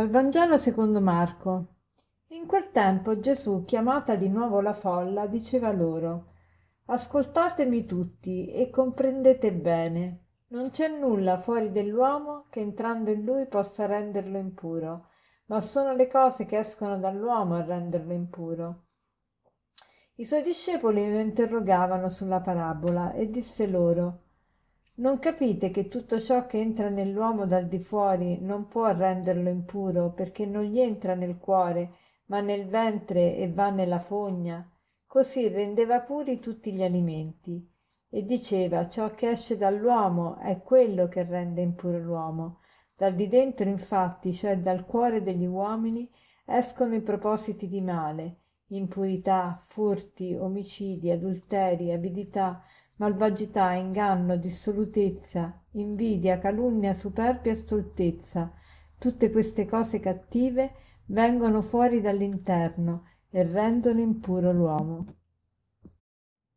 Dal Vangelo secondo Marco. In quel tempo Gesù, chiamata di nuovo la folla, diceva loro Ascoltatemi tutti e comprendete bene. Non c'è nulla fuori dell'uomo che entrando in lui possa renderlo impuro, ma sono le cose che escono dall'uomo a renderlo impuro. I suoi discepoli lo interrogavano sulla parabola e disse loro non capite che tutto ciò che entra nell'uomo dal di fuori non può renderlo impuro, perché non gli entra nel cuore, ma nel ventre e va nella fogna? Così rendeva puri tutti gli alimenti. E diceva ciò che esce dall'uomo è quello che rende impuro l'uomo. Dal di dentro, infatti, cioè dal cuore degli uomini, escono i propositi di male, impurità, furti, omicidi, adulteri, avidità, malvagità, inganno, dissolutezza, invidia, calunnia, superbia, stoltezza. Tutte queste cose cattive vengono fuori dall'interno e rendono impuro l'uomo.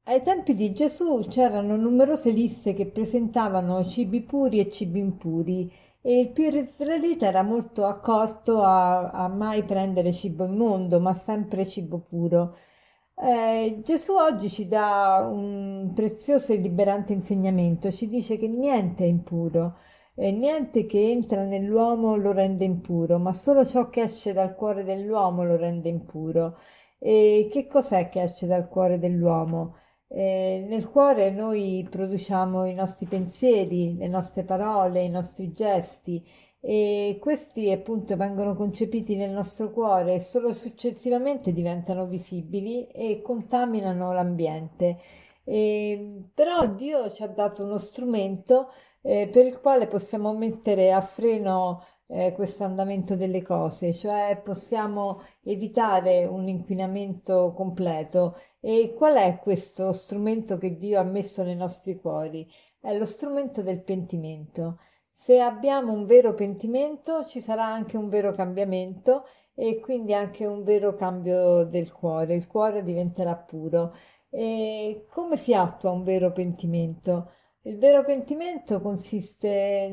Ai tempi di Gesù c'erano numerose liste che presentavano cibi puri e cibi impuri e il più israelita era molto accorto a, a mai prendere cibo immondo, ma sempre cibo puro. Eh, Gesù oggi ci dà un prezioso e liberante insegnamento, ci dice che niente è impuro, eh, niente che entra nell'uomo lo rende impuro, ma solo ciò che esce dal cuore dell'uomo lo rende impuro. E che cos'è che esce dal cuore dell'uomo? Eh, nel cuore noi produciamo i nostri pensieri, le nostre parole, i nostri gesti e questi appunto vengono concepiti nel nostro cuore e solo successivamente diventano visibili e contaminano l'ambiente. E, però Dio ci ha dato uno strumento eh, per il quale possiamo mettere a freno eh, questo andamento delle cose, cioè possiamo evitare un inquinamento completo. E qual è questo strumento che Dio ha messo nei nostri cuori? È lo strumento del pentimento. Se abbiamo un vero pentimento ci sarà anche un vero cambiamento e quindi anche un vero cambio del cuore, il cuore diventerà puro. E come si attua un vero pentimento? Il vero pentimento consiste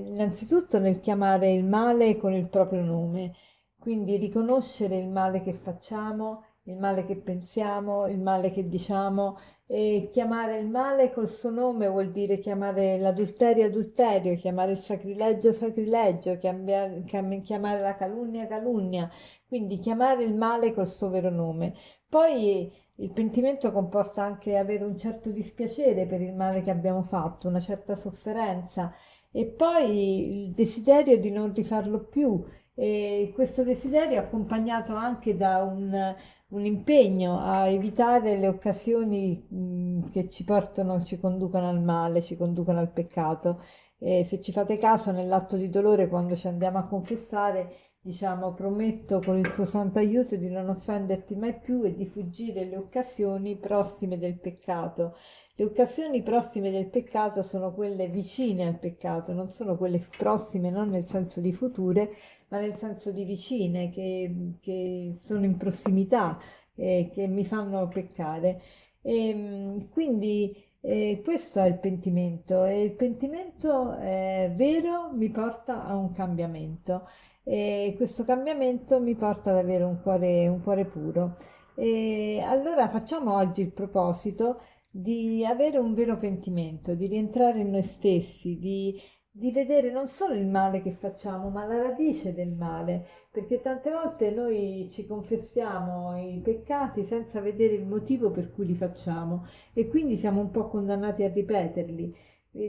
innanzitutto nel chiamare il male con il proprio nome, quindi riconoscere il male che facciamo, il male che pensiamo, il male che diciamo e chiamare il male col suo nome vuol dire chiamare l'adulterio adulterio, chiamare il sacrilegio sacrilegio, chiamare, la calunnia calunnia, quindi chiamare il male col suo vero nome. Poi il pentimento comporta anche avere un certo dispiacere per il male che abbiamo fatto, una certa sofferenza e poi il desiderio di non rifarlo più e questo desiderio è accompagnato anche da un un impegno a evitare le occasioni che ci portano, ci conducono al male, ci conducono al peccato. E se ci fate caso, nell'atto di dolore, quando ci andiamo a confessare, diciamo prometto con il tuo santo aiuto di non offenderti mai più e di fuggire le occasioni prossime del peccato. Le occasioni prossime del peccato sono quelle vicine al peccato, non sono quelle prossime, non nel senso di future, ma nel senso di vicine, che, che sono in prossimità, eh, che mi fanno peccare. E, ehm, quindi eh, questo è il pentimento e il pentimento eh, vero mi porta a un cambiamento e questo cambiamento mi porta ad avere un cuore, un cuore puro. E allora facciamo oggi il proposito di avere un vero pentimento, di rientrare in noi stessi, di di vedere non solo il male che facciamo, ma la radice del male, perché tante volte noi ci confessiamo i peccati senza vedere il motivo per cui li facciamo e quindi siamo un po' condannati a ripeterli.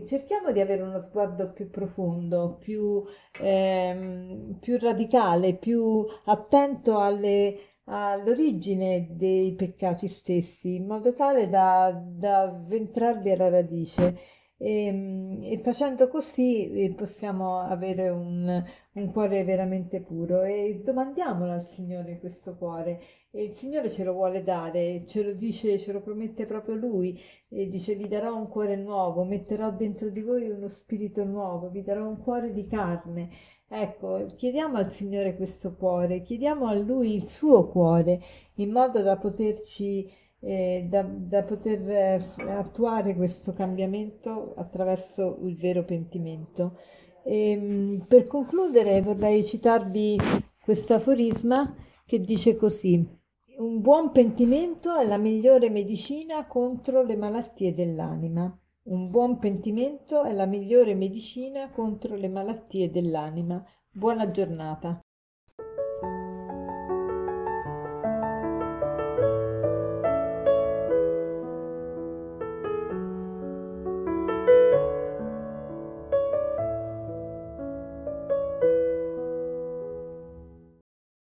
Cerchiamo di avere uno sguardo più profondo, più, ehm, più radicale, più attento alle, all'origine dei peccati stessi, in modo tale da, da sventrarli alla radice e, ehm, e facendo così eh, possiamo avere un, un, cuore veramente puro. E domandiamolo al Signore questo cuore. E il Signore ce lo vuole dare, ce lo dice, ce lo promette proprio Lui. E dice vi darò un cuore nuovo, metterò dentro di voi uno spirito nuovo, vi darò un cuore di carne. Ecco, chiediamo al Signore questo cuore, chiediamo a Lui il suo cuore in modo da poterci eh, da, da, poter eh, attuare questo cambiamento attraverso il vero pentimento. E, ehm, per concludere vorrei citarvi questo aforisma che dice così. Un buon pentimento è la migliore medicina contro le malattie dell'anima. Un buon pentimento è la migliore medicina contro le malattie dell'anima. Buona giornata.